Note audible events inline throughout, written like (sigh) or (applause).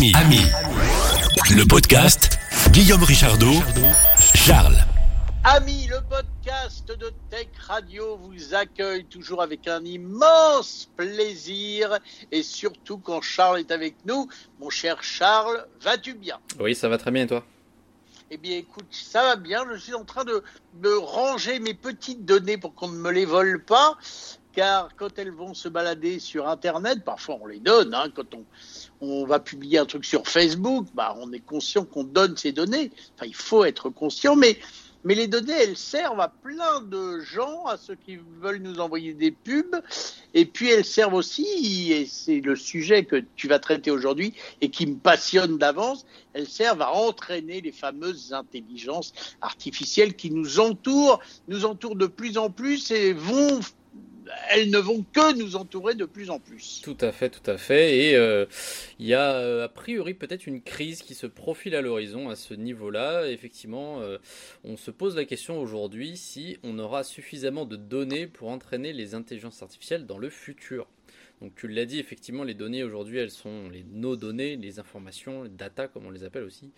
Ami, Ami, le podcast Guillaume Richardot, Charles. Ami, le podcast de Tech Radio vous accueille toujours avec un immense plaisir et surtout quand Charles est avec nous. Mon cher Charles, vas-tu bien? Oui, ça va très bien et toi? Eh bien, écoute, ça va bien. Je suis en train de, de ranger mes petites données pour qu'on ne me les vole pas car quand elles vont se balader sur Internet, parfois on les donne, hein, quand on, on, va publier un truc sur Facebook, bah, on est conscient qu'on donne ces données, enfin il faut être conscient, mais, mais les données, elles servent à plein de gens, à ceux qui veulent nous envoyer des pubs, et puis elles servent aussi, et c'est le sujet que tu vas traiter aujourd'hui et qui me passionne d'avance, elles servent à entraîner les fameuses intelligences artificielles qui nous entourent, nous entourent de plus en plus et vont elles ne vont que nous entourer de plus en plus. Tout à fait, tout à fait. Et euh, il y a euh, a priori peut-être une crise qui se profile à l'horizon à ce niveau-là. Effectivement, euh, on se pose la question aujourd'hui si on aura suffisamment de données pour entraîner les intelligences artificielles dans le futur. Donc tu l'as dit, effectivement, les données aujourd'hui, elles sont les nos données, les informations, les data comme on les appelle aussi.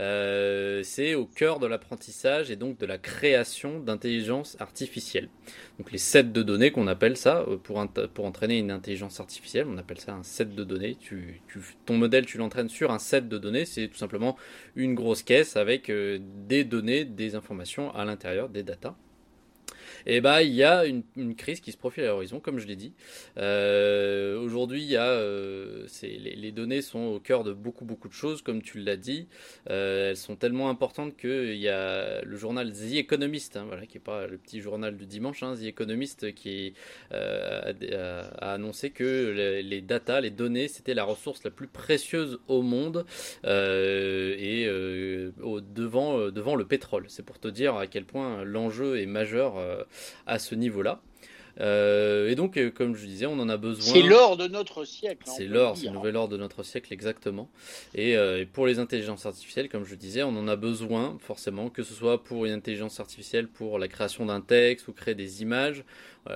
Euh, c'est au cœur de l'apprentissage et donc de la création d'intelligence artificielle. Donc les sets de données qu'on appelle ça euh, pour, entraîner une intelligence artificielle, on appelle ça un set de données. Tu, ton modèle, tu l'entraînes sur un set de données, c'est tout simplement une grosse caisse avec euh, des données, des informations à l'intérieur, des data et eh bah ben, il y a une, crise qui se profile à l'horizon, comme je l'ai dit. Euh, aujourd'hui, il y a, euh, les, les, données sont au cœur de beaucoup beaucoup de choses, comme tu l'as dit. Euh, elles sont tellement importantes qu'il y a le journal The Economist, hein, voilà, qui n'est pas le petit journal du dimanche, hein, The Economist, qui a, a, annoncé que les, les data, les données, c'était la ressource la plus précieuse au monde et au, devant, devant le pétrole. C'est pour te dire à quel point l'enjeu est majeur à ce niveau-là. Euh, et donc, euh, comme je disais, on en a besoin. C'est l'or de notre siècle. Hein, c'est l'or, c'est le nouvel or de notre siècle, exactement. Euh, et, pour les intelligences artificielles, comme je disais, on en a besoin, forcément, que ce soit pour une intelligence artificielle, pour la création d'un texte ou créer des images.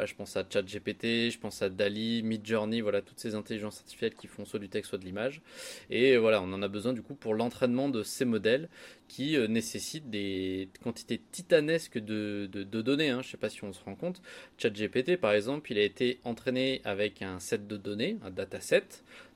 Je pense à ChatGPT, je pense à DALI, Midjourney, voilà, toutes ces intelligences artificielles qui font soit du texte, soit de l'image. Et voilà, on en a besoin du coup pour l'entraînement de ces modèles qui nécessitent des quantités titanesques de, données. Hein. Je ne sais pas si on se rend compte. ChatGPT, par exemple, il a été entraîné avec un set de données, un dataset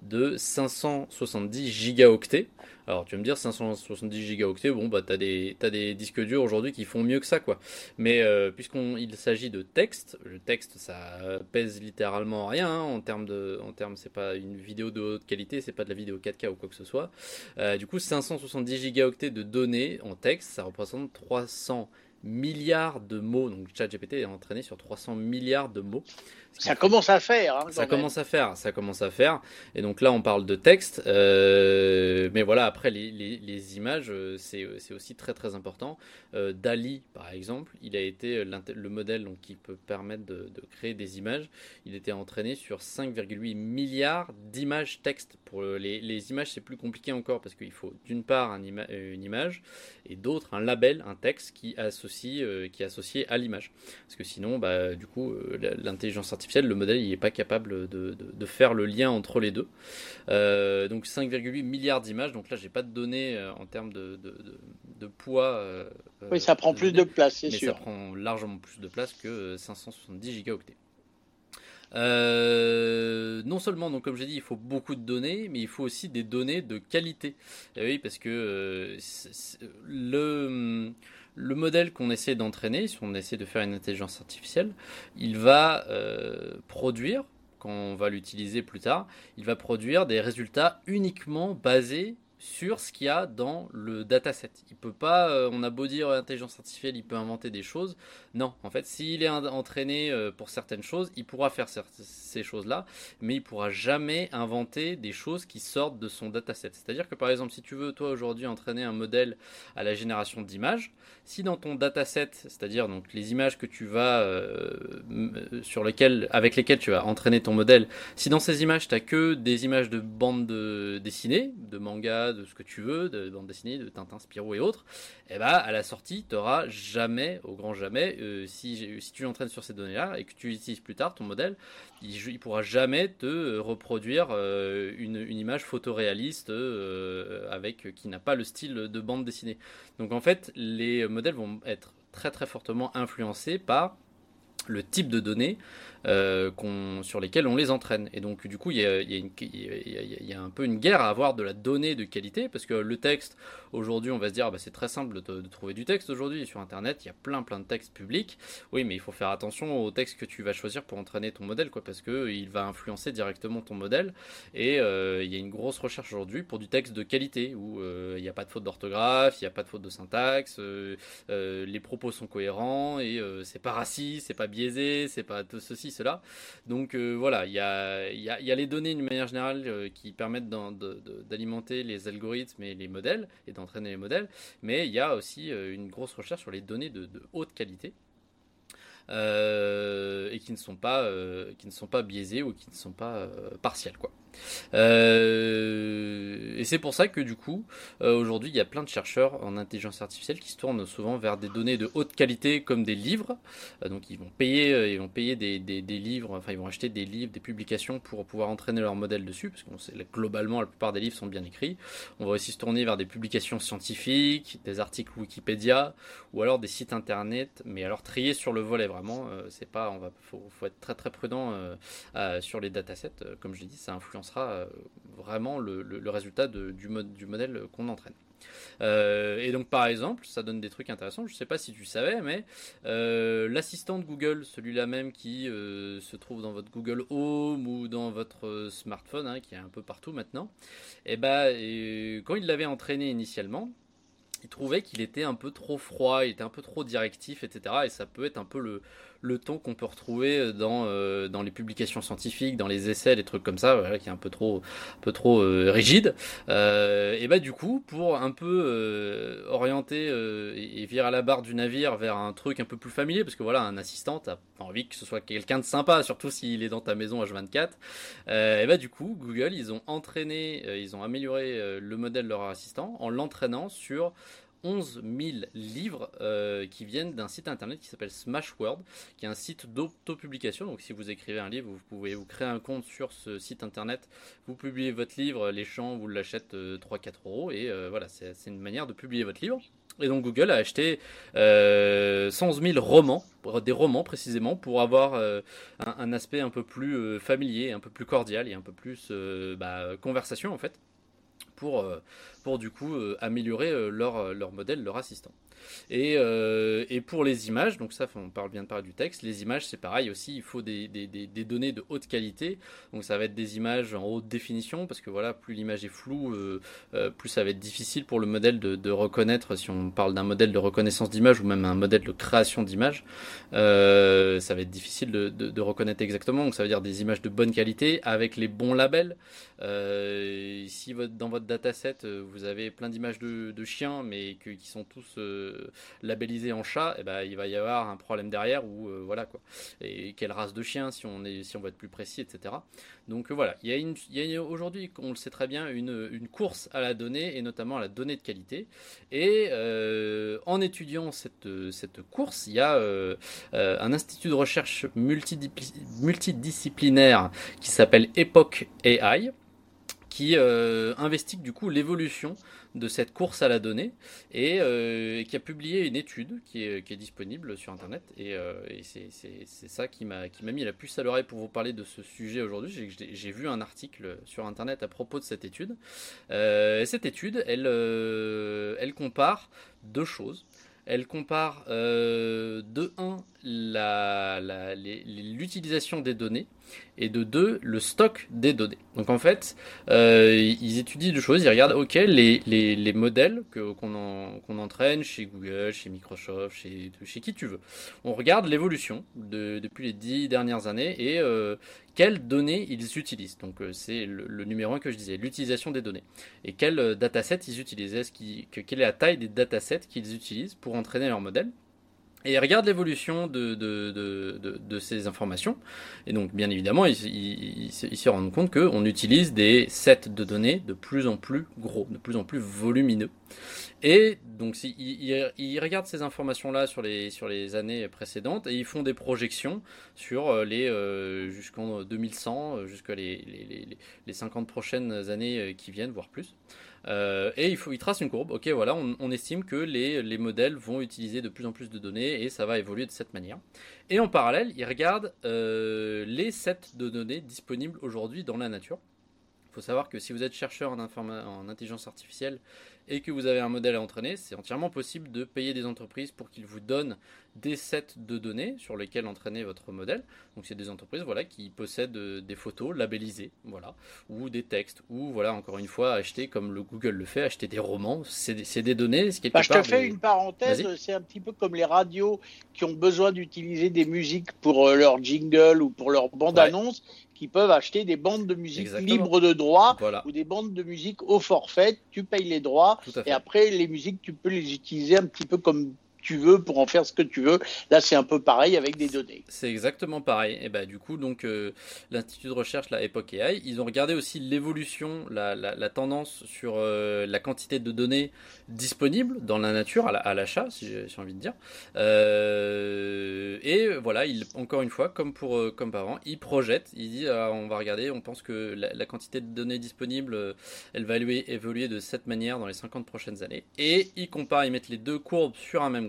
de 570 gigaoctets. Alors tu vas me dire 570 gigaoctets, bon bah t'as des des disques durs aujourd'hui qui font mieux que ça quoi. Mais euh, puisqu'il s'agit de texte, le texte ça pèse littéralement rien hein, en termes de en termes c'est pas une vidéo de haute qualité, c'est pas de la vidéo 4K ou quoi que ce soit. Euh, du coup 570 gigaoctets de données en texte, ça représente 300 milliards de mots. Donc ChatGPT est entraîné sur 300 milliards de mots. Ça commence à faire. Hein, ça commence à faire, ça commence à faire. Et donc là, on parle de texte. Euh, mais voilà, après, les, les, images, euh, c'est aussi très très important. Euh, Dali, par exemple, il a été le modèle donc, qui peut permettre de, de, créer des images. Il était entraîné sur 5,8 milliards d'images texte. Pour les, les images, c'est plus compliqué encore parce qu'il faut d'une part un une image et d'autre un label, un texte qui, associe, qui est associé à l'image. Parce que sinon, bah, du coup, l'intelligence artificielle le modèle il n'est pas capable de, faire le lien entre les deux. Euh, donc 5,8 milliards d'images, donc là j'ai pas de données euh, en termes de, poids. Euh, oui, ça prend plus de place, c'est sûr. Ça prend largement plus de place que 570 gigaoctets. non seulement, donc comme j'ai dit, il faut beaucoup de données, mais il faut aussi des données de qualité. oui, parce que le le modèle qu'on essaie d'entraîner, si on essaie de faire une intelligence artificielle, il va euh, produire, quand on va l'utiliser plus tard, il va produire des résultats uniquement basés sur ce qu'il y a dans le dataset. Il peut pas, euh, on a beau dire intelligence artificielle, il peut inventer des choses. Non, en fait, s'il est entraîné euh, pour certaines choses, il pourra faire ces choses-là, mais il pourra jamais inventer des choses qui sortent de son dataset. C'est-à-dire que par exemple, si tu veux toi aujourd'hui entraîner un modèle à la génération d'images, si dans ton dataset, c'est-à-dire donc les images que tu vas euh, sur lesquelles, avec lesquelles tu vas entraîner ton modèle, si dans ces images tu as que des images de bandes dessinées, de manga de ce que tu veux, de bande dessinée, de Tintin, Spirou et autres, et eh bah, à la sortie, tu n'auras jamais, au grand jamais, si, si tu l'entraînes sur ces données-là et que tu l'utilises plus tard, ton modèle, il, ne pourra jamais te reproduire une, une, image photoréaliste avec qui n'a pas le style de bande dessinée. Donc en fait, les modèles vont être très très fortement influencés par le type de données euh, sur lesquelles on les entraîne. Et donc, du coup, il y, a, un peu une guerre à avoir de la donnée de qualité, parce que le texte, aujourd'hui, on va se dire, bah, c'est très simple de, trouver du texte aujourd'hui. Sur Internet, il y a plein, plein de textes publics. Oui, mais il faut faire attention au texte que tu vas choisir pour entraîner ton modèle, quoi, parce qu'il va influencer directement ton modèle. Et euh, il y a une grosse recherche aujourd'hui pour du texte de qualité, où euh, il n'y a pas de faute d'orthographe, il n'y a pas de faute de syntaxe, les propos sont cohérents, et c'est pas raciste, c'est pas biaisé, c'est pas tout ceci, Donc euh, voilà, il y a, les données d'une manière générale euh, qui permettent d'alimenter les algorithmes et les modèles et d'entraîner les modèles, mais il y a aussi euh, une grosse recherche sur les données de haute qualité. Et qui ne sont pas qui ne sont pas biaisées ou qui ne sont pas partielles quoi. Euh, et c'est pour ça que du coup, euh, aujourd'hui, il y a plein de chercheurs en intelligence artificielle qui se tournent souvent vers des données de haute qualité comme des livres. Euh, donc ils vont payer, ils vont payer des, des, livres, enfin ils vont acheter des livres, des publications pour pouvoir entraîner leur modèle dessus, parce que globalement la plupart des livres sont bien écrits. On va aussi se tourner vers des publications scientifiques, des articles Wikipédia, ou alors des sites internet, mais alors trier sur le volet vraiment, c'est pas, on va, faut, être très très prudent sur les datasets, comme je l'ai dit, ça influence sera euh, vraiment le, résultat du, mode, du modèle qu'on entraîne. Euh, et donc par exemple, ça donne des trucs intéressants. Je ne sais pas si tu savais, mais euh, l'assistant de Google, celui-là même qui se trouve dans votre Google Home ou dans votre smartphone, hein, qui est un peu partout maintenant, et eh ben, quand il l'avait entraîné initialement, il trouvait qu'il était un peu trop froid, il était un peu trop directif, etc. Et ça peut être un peu le, le ton qu'on peut retrouver dans, euh, dans les publications scientifiques, dans les essais, des trucs comme ça, qui est un peu trop, un peu trop euh, rigide. Euh, et bah du coup, pour un peu orienter et, virer à la barre du navire vers un truc un peu plus familier, parce que voilà, un assistant, t'as envie que ce soit quelqu'un de sympa, surtout s'il est dans ta maison H24. et bah du coup, Google, ils ont entraîné, ils ont amélioré le modèle de leur assistant en l'entraînant sur 11 000 livres euh, qui viennent d'un site internet qui s'appelle Smashworld, qui est un site d'autopublication. Donc si vous écrivez un livre, vous pouvez vous créer un compte sur ce site internet, vous publiez votre livre, les champs, vous l'achètent 3-4 euh, euros, et euh, voilà, c'est une manière de publier votre livre. Et donc Google a acheté 111 000 romans, des romans précisément, pour avoir un, aspect un peu plus familier, un peu plus cordial et un peu plus bah, conversation en fait pour, pour du coup euh, améliorer euh, leur, euh, leur modèle, leur assistant. Et, et, pour les images, donc ça, on parle bien de parler du texte, les images c'est pareil aussi, il faut des, données de haute qualité, donc ça va être des images en haute définition, parce que voilà, plus l'image est floue, plus ça va être difficile pour le modèle de, reconnaître, si on parle d'un modèle de reconnaissance d'image ou même un modèle de création d'image, ça va être difficile de, reconnaître exactement, donc ça veut dire des images de bonne qualité avec les bons labels. si dans votre dataset, vous avez plein d'images de, chiens, mais qui sont tous euh, labellisés en chat, eh ben, il va y avoir un problème derrière ou euh, voilà quoi. Et quelle race de chien, si on est, si on va être plus précis, etc. Donc voilà, il y a, une, a aujourd'hui, on le sait très bien, une, course à la donnée et notamment à la donnée de qualité. Et euh, en étudiant cette, cette course, il y a un institut de recherche multidisciplinaire qui s'appelle Epoch AI qui euh, investigue du coup l'évolution de cette course à la donnée et, euh, qui a publié une étude qui est, disponible sur internet et, euh, et c'est ça qui m'a mis la puce à l'oreille pour vous parler de ce sujet aujourd'hui. J'ai vu un article sur internet à propos de cette étude. Cette étude elle, elle compare deux choses. Elle compare de 1 l'utilisation des données et de deux, le stock des données. Donc en fait, euh, ils étudient deux choses, ils regardent, ok, les, les, les modèles qu'on entraîne chez Google, chez Microsoft, chez, qui tu veux. On regarde l'évolution de, depuis les dix dernières années et euh, quelles données ils utilisent. Donc euh, c'est le, numéro un que je disais, l'utilisation des données. Et quel dataset ils utilisent, quelle est la taille des datasets qu'ils utilisent pour entraîner leur modèle Et il regarde l'évolution de, ces informations. Et donc, bien évidemment, il, il, se rend compte qu'on utilise des sets de données de plus en plus gros, de plus en plus volumineux. Et donc, il, il regarde ces informations-là sur les, sur les années précédentes et ils font des projections sur euh, les euh, jusqu'en 2100, jusqu'à les, les, les, 50 prochaines années euh, qui viennent, voire plus. Euh, et il, trace une courbe. Ok, voilà, on, estime que les, les, modèles vont utiliser de plus en plus de données et ça va évoluer de cette manière. Et en parallèle, il regarde euh, les sets de données disponibles aujourd'hui dans la nature. Faut savoir que si vous êtes chercheur en, en intelligence artificielle et que vous avez un modèle à entraîner, c'est entièrement possible de payer des entreprises pour qu'ils vous donnent des sets de données sur lesquels entraîner votre modèle. Donc c'est des entreprises voilà qui possèdent euh, des photos labellisées, voilà, ou des textes, ou voilà encore une fois acheter comme le Google le fait, acheter des romans, c'est des, des, données. Bah, je te fais une parenthèse, c'est un petit peu comme les radios qui ont besoin d'utiliser des musiques pour euh, leur jingle ou pour leur bande annonce. Qui peuvent acheter des bandes de musique libres de droit ou des bandes de musique au forfait. Tu payes les droits et après les musiques, tu peux les utiliser un petit peu comme tu veux pour en faire ce que tu veux. Là, c'est un peu pareil avec des données. C'est exactement pareil. Et bah, du coup, donc euh, l'institut de recherche, la Epoch AI, ils ont regardé aussi l'évolution, la, la, tendance sur euh, la quantité de données disponibles dans la nature à l'achat, si j'ai envie de dire. Euh, et voilà, il, encore une fois, comme pour comme avant, ils projettent. Ils disent, ah, on va regarder, on pense que la, quantité de données disponibles, elle va évoluer de cette manière dans les 50 prochaines années. Et ils comparent, ils mettent les deux courbes sur un même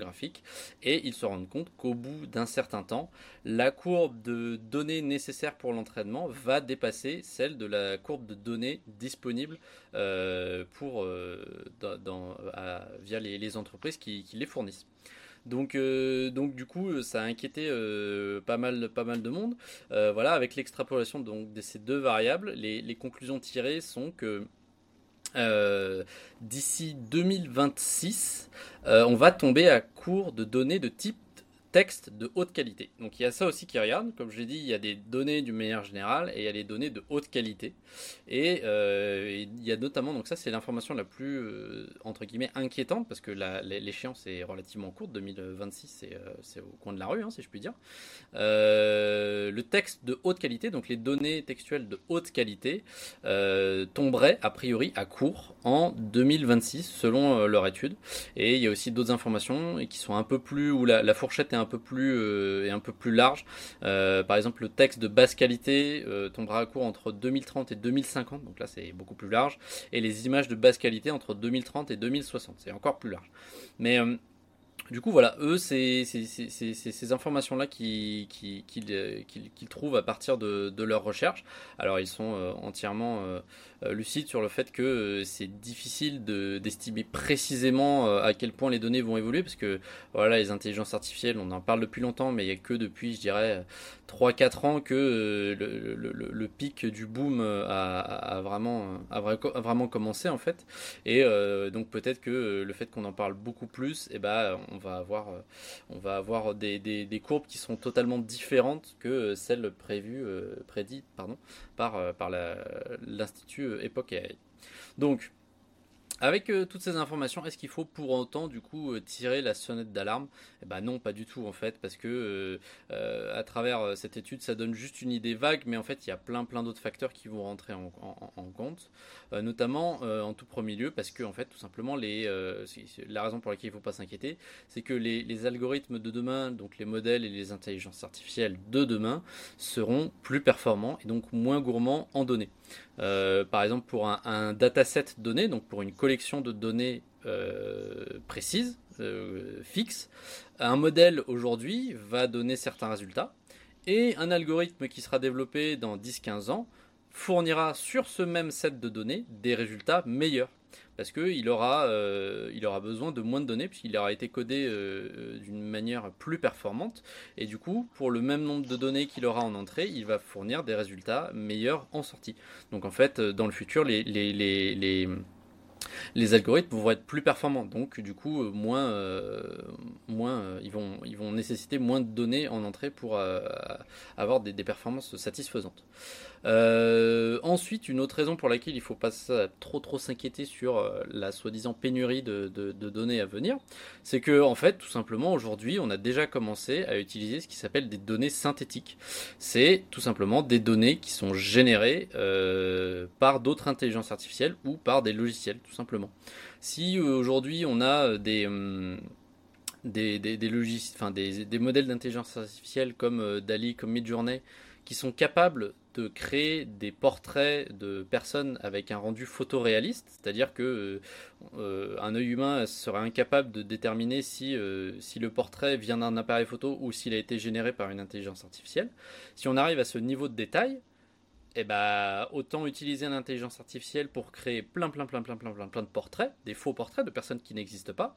et ils se rendent compte qu'au bout d'un certain temps, la courbe de données nécessaires pour l'entraînement va dépasser celle de la courbe de données disponible euh, pour, euh, via les, entreprises qui, les fournissent. Donc, euh, donc du coup, ça a inquiété pas, mal, pas mal de monde. voilà, avec l'extrapolation de ces deux variables, les, les conclusions tirées sont que euh, d'ici 2026, euh, on va tomber à court de données de type texte de haute qualité. Donc il y a ça aussi qui regarde. Comme je l'ai dit, il y a des données du meilleur général et il y a les données de haute qualité. Et euh, il y a notamment, donc ça c'est l'information la plus euh, entre guillemets inquiétante parce que l'échéance est relativement courte, 2026 euh, c'est au coin de la rue si je puis dire. le texte de haute qualité, donc les données textuelles de haute qualité, tomberaient a priori à court en 2026 selon leur étude. Et il y a aussi d'autres informations qui sont un peu plus où la, la fourchette est un peu plus euh, un peu plus large. Euh, par exemple, le texte de basse qualité euh, tombera à court entre 2030 et 2050, donc là c'est beaucoup plus large, et les images de basse qualité entre 2030 et 2060, c'est encore plus large. Mais du coup, voilà, eux, c'est ces informations-là qu'ils trouvent à partir de, de leurs recherches. Alors, ils sont entièrement lucide sur le fait que euh, c'est difficile d'estimer précisément euh, à quel point les données vont évoluer parce que voilà les intelligences artificielles on en parle depuis longtemps mais il n'y a que depuis je dirais 3-4 ans que le, pic du boom a, vraiment, a, vraiment commencé en fait. Et donc peut-être que le fait qu'on en parle beaucoup plus et eh ben on va avoir on va avoir des, des, des, courbes qui sont totalement différentes que celles prévues prédites pardon par, par l'institut euh, époque Donc, avec euh, toutes ces informations, est-ce qu'il faut pour autant du coup euh, tirer la sonnette d'alarme? Eh ben non, pas du tout en fait, parce que à travers cette étude, ça donne juste une idée vague, mais en fait, il y a plein plein d'autres facteurs qui vont rentrer en, compte, notamment en tout premier lieu, parce que en fait, tout simplement, la raison pour laquelle il ne faut pas s'inquiéter, c'est que les, algorithmes de demain, donc les modèles et les intelligences artificielles de demain, seront plus performants et donc moins gourmands en données. Euh, par exemple, pour un, dataset donné, donc pour une collection de données euh, précises, euh, fixes, un modèle aujourd'hui va donner certains résultats et un algorithme qui sera développé dans 10-15 ans fournira sur ce même set de données des résultats meilleurs parce qu'il aura, euh, aura besoin de moins de données puisqu'il aura été codé euh, euh, d'une manière plus performante et du coup pour le même nombre de données qu'il aura en entrée il va fournir des résultats meilleurs en sortie donc en fait dans le futur les, les, les, les algorithmes vont être plus performants. Donc, du coup, moins, moins, ils, vont, ils vont nécessiter moins de données en entrée pour avoir des, performances satisfaisantes. Ensuite, une autre raison pour laquelle il ne faut pas trop trop s'inquiéter sur la soi-disant pénurie de, données à venir, c'est que en fait, tout simplement, aujourd'hui, on a déjà commencé à utiliser ce qui s'appelle des données synthétiques. C'est tout simplement des données qui sont générées euh, par d'autres intelligences artificielles ou par des logiciels, tout simplement. Si euh, aujourd'hui on a des, hum, des, des, enfin, des, modèles d'intelligence artificielle comme euh, DALI, comme Midjourney, qui sont capables de créer des portraits de personnes avec un rendu photoréaliste, c'est-à-dire que euh, un œil humain serait incapable de déterminer si, euh, si le portrait vient d'un appareil photo ou s'il a été généré par une intelligence artificielle. Si on arrive à ce niveau de détail, eh ben, autant utiliser l'intelligence artificielle pour créer plein, plein, plein, plein, plein, plein, plein de portraits, des faux portraits de personnes qui n'existent pas,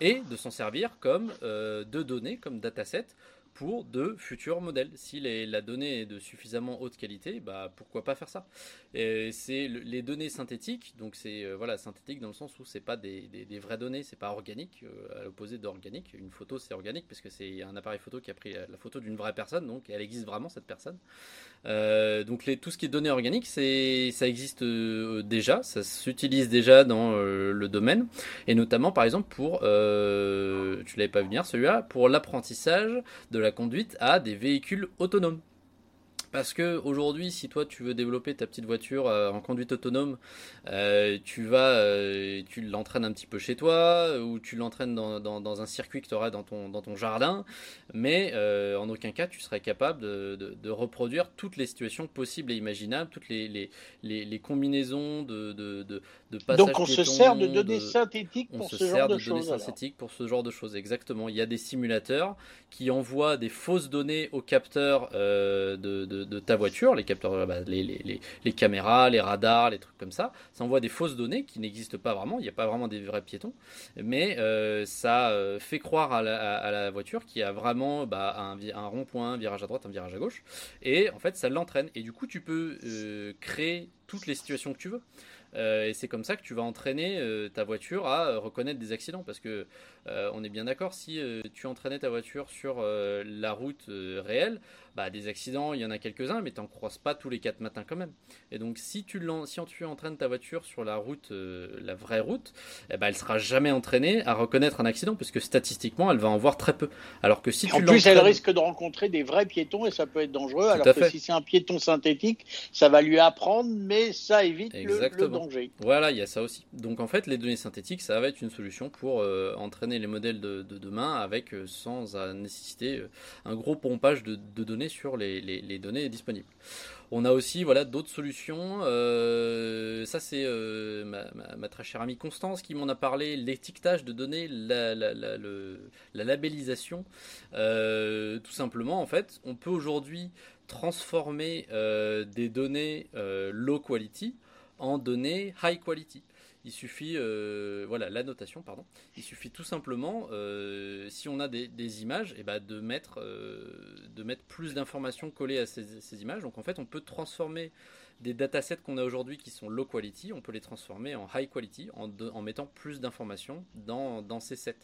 et de s'en servir comme euh, de données, comme dataset, pour de futurs modèles. Si la donnée est de suffisamment haute qualité, bah, pourquoi pas faire ça? C'est les données synthétiques, donc c'est euh, voilà synthétique dans le sens où c'est pas des, vraies données, c'est pas organique, euh, à l'opposé d'organique. Une photo c'est organique parce que c'est un appareil photo qui a pris la photo d'une vraie personne, donc elle existe vraiment cette personne. Euh, donc tout ce qui est données organiques, ça existe déjà, ça s'utilise déjà dans le domaine, et notamment par exemple pour, tu l'avais pas venir celui-là, pour l'apprentissage de la conduite à des véhicules autonomes. Parce que aujourd'hui, si toi tu veux développer ta petite voiture euh, en conduite autonome, euh, tu vas, euh, tu l'entraînes un petit peu chez toi, ou tu l'entraînes dans, dans, un circuit que tu auras dans ton, dans ton jardin, mais en aucun cas tu serais capable de, de, reproduire toutes les situations possibles et imaginables, toutes les, les, les, combinaisons de, de, de, passages Donc on se sert de données synthétiques pour ce genre de, choses. données synthétiques pour ce genre de choses, exactement. Il y a des simulateurs qui envoient des fausses données aux capteurs de de, ta voiture, les capteurs, bah, les, les, caméras, les radars, les trucs comme ça. Ça envoie des fausses données qui n'existent pas vraiment. Il n'y a pas vraiment des vrais piétons, mais euh, ça euh, fait croire à la, voiture qu'il y a vraiment bah, un, rond-point, un virage à droite, un virage à gauche, et en fait ça l'entraîne. Et du coup, tu peux euh, créer toutes les situations que tu veux. et c'est comme ça que tu vas entraîner ta voiture à reconnaître des accidents. Parce que on est bien d'accord, si tu entraînais ta voiture sur la route réelle, bah, des accidents, il y en a quelques-uns, mais tu n'en croises pas tous les quatre matins quand même. Et donc, si tu, si tu entraînes ta voiture sur la route, euh, la vraie route, eh ben, elle sera jamais entraînée à reconnaître un accident, puisque statistiquement, elle va en voir très peu. Alors que si en plus, elle risque de rencontrer des vrais piétons et ça peut être dangereux. alors que si c'est un piéton synthétique, ça va lui apprendre, mais ça évite le, danger. Voilà, il y a ça aussi. Donc, en fait, les données synthétiques, ça va être une solution pour euh, entraîner les modèles de, demain avec euh, sans nécessiter un gros pompage de données sur les, données disponibles. On a aussi voilà d'autres solutions. Euh, ça c'est euh, ma, très chère amie Constance qui m'en a parlé. L'étiquetage de données, la, labellisation. Euh, tout simplement en fait, on peut aujourd'hui transformer des données low quality en données high quality. Il suffit, euh, voilà, la notation, pardon. Il suffit tout simplement, euh, si on a des, images, et eh ben de mettre, euh, de mettre plus d'informations collées à ces, images. Donc en fait, on peut transformer des datasets qu'on a aujourd'hui qui sont low quality, on peut les transformer en high quality en, mettant plus d'informations dans, dans, ces sets.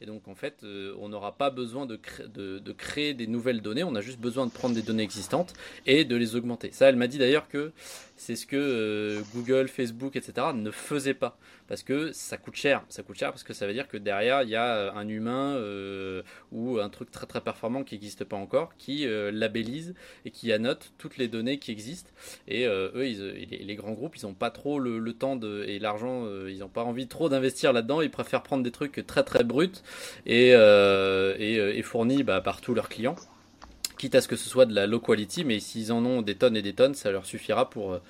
Et donc en fait, on n'aura pas besoin de, de, créer des nouvelles données, on a juste besoin de prendre des données existantes et de les augmenter. Ça, elle m'a dit d'ailleurs que c'est ce que Google, Facebook, etc. ne faisaient pas. Parce que ça coûte cher. Ça coûte cher parce que ça veut dire que derrière, il y a euh, un humain ou un truc très très performant qui n'existe pas encore, qui labellise et qui annote toutes les données qui existent. Et eux, les, grands groupes, ils n'ont pas trop le, temps et l'argent, euh, ils n'ont pas envie trop d'investir là-dedans. Ils préfèrent prendre des trucs très très bruts et, euh, euh, fournis bah, par tous leurs clients quitte à ce que ce soit de la low quality, mais s'ils en ont des tonnes et des tonnes, ça leur suffira pour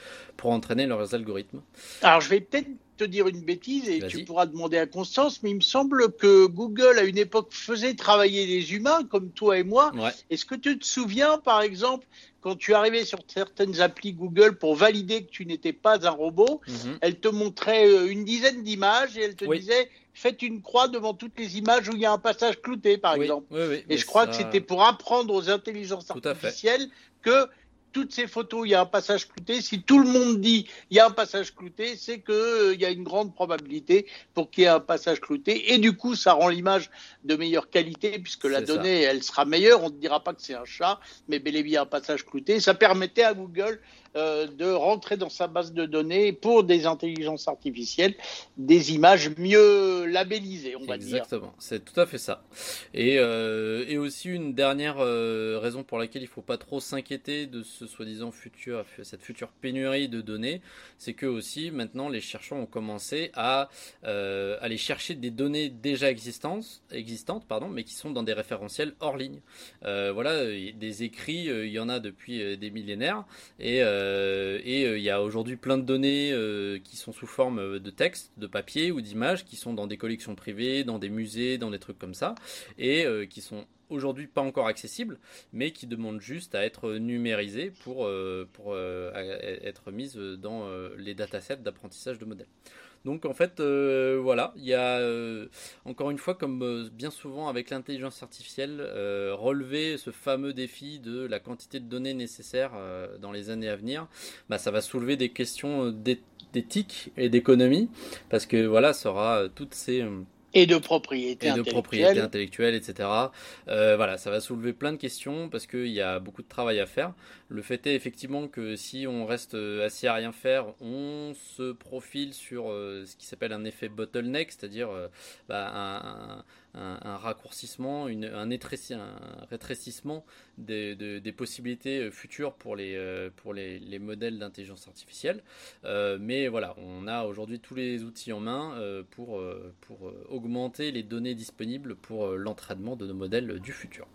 entraîner leurs algorithmes. Alors je vais peut-être te dire une bêtise et tu pourras demander à Constance, mais il me semble que Google à une époque faisait travailler des humains comme toi et moi. Est-ce que tu te souviens par exemple quand tu arrivais sur certaines applis Google pour valider que tu n'étais pas un robot, mhm. elle te montrait euh, une dizaine d'images et elle te disait faites une croix devant toutes les images où il y a un passage clouté, par exemple. et je crois que c'était pour apprendre aux intelligences artificielles que toutes ces photos, il y a un passage clouté. Si tout le monde dit il y a un passage clouté, c'est qu'il euh, il y a une grande probabilité pour qu'il y ait un passage clouté. Et du coup, ça rend l'image de meilleure qualité puisque la donnée, elle sera meilleure. On ne dira pas que c'est un chat, mais bel et bien un passage clouté. Ça permettait à Google euh, de rentrer dans sa base de données pour des intelligences artificielles des images mieux labellisées, on va dire. Exactement, c'est tout à fait ça. Et, euh, et aussi une dernière euh, raison pour laquelle il ne faut pas trop s'inquiéter de ce soi-disant futur, cette future pénurie de données, c'est que aussi maintenant les chercheurs ont commencé à aller chercher des données déjà existantes, pardon, mais qui sont dans des référentiels hors ligne. voilà, des écrits, il y en a depuis des millénaires et et euh, il y a aujourd'hui plein de données euh, qui sont sous forme de texte, de papier ou d'images, qui sont dans des collections privées, dans des musées, dans des trucs comme ça, et qui sont aujourd'hui pas encore accessibles, mais qui demandent juste à être numérisées pour, pour être mises dans les datasets d'apprentissage de modèles. Donc en fait, euh, voilà, il y a euh, encore une fois, comme euh, bien souvent avec l'intelligence artificielle, relever ce fameux défi de la quantité de données nécessaires dans les années à venir, bah, ça va soulever des questions d'éthique et d'économie, parce que voilà, ça aura toutes ces et de propriété et de propriété intellectuelle, etc. Euh, voilà, ça va soulever plein de questions parce qu'il y a beaucoup de travail à faire. Le fait est effectivement que si on reste assis à rien faire, on se profile sur euh, ce qui s'appelle un effet bottleneck, c'est-à-dire euh, bah, un, un, raccourcissement, une, un, un, rétrécissement des, possibilités euh, futures pour les, euh, les, les modèles d'intelligence artificielle. Euh, mais voilà, on a aujourd'hui tous les outils en main pour augmenter les données disponibles pour l'entraînement de nos modèles du futur.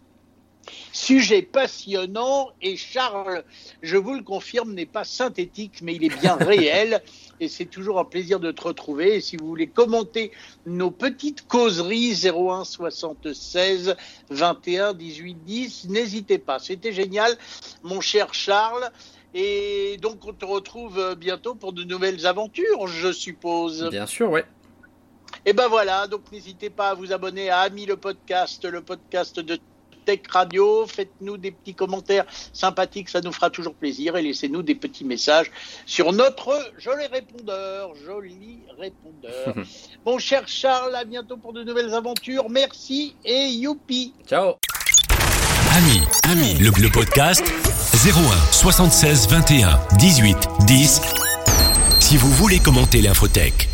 Sujet passionnant et Charles, je vous le confirme, n'est pas synthétique, mais il est bien (laughs) réel et c'est toujours un plaisir de te retrouver. Et si vous voulez commenter nos petites causeries 01 76 21 18 10, n'hésitez pas. C'était génial, mon cher Charles. Et donc on te retrouve bientôt pour de nouvelles aventures, je suppose. Bien sûr, ouais. Et ben voilà, donc n'hésitez pas à vous abonner à Ami le podcast, le podcast de Tech Radio. Faites-nous des petits commentaires sympathiques, ça nous fera toujours plaisir. Et laissez-nous des petits messages sur notre joli répondeur. Joli répondeur. (laughs) Mon cher Charles, à bientôt pour de nouvelles aventures. Merci et youpi. Ciao. Ami, ami, le, le podcast 01 76 21 18 10. Si vous voulez commenter l'infotech.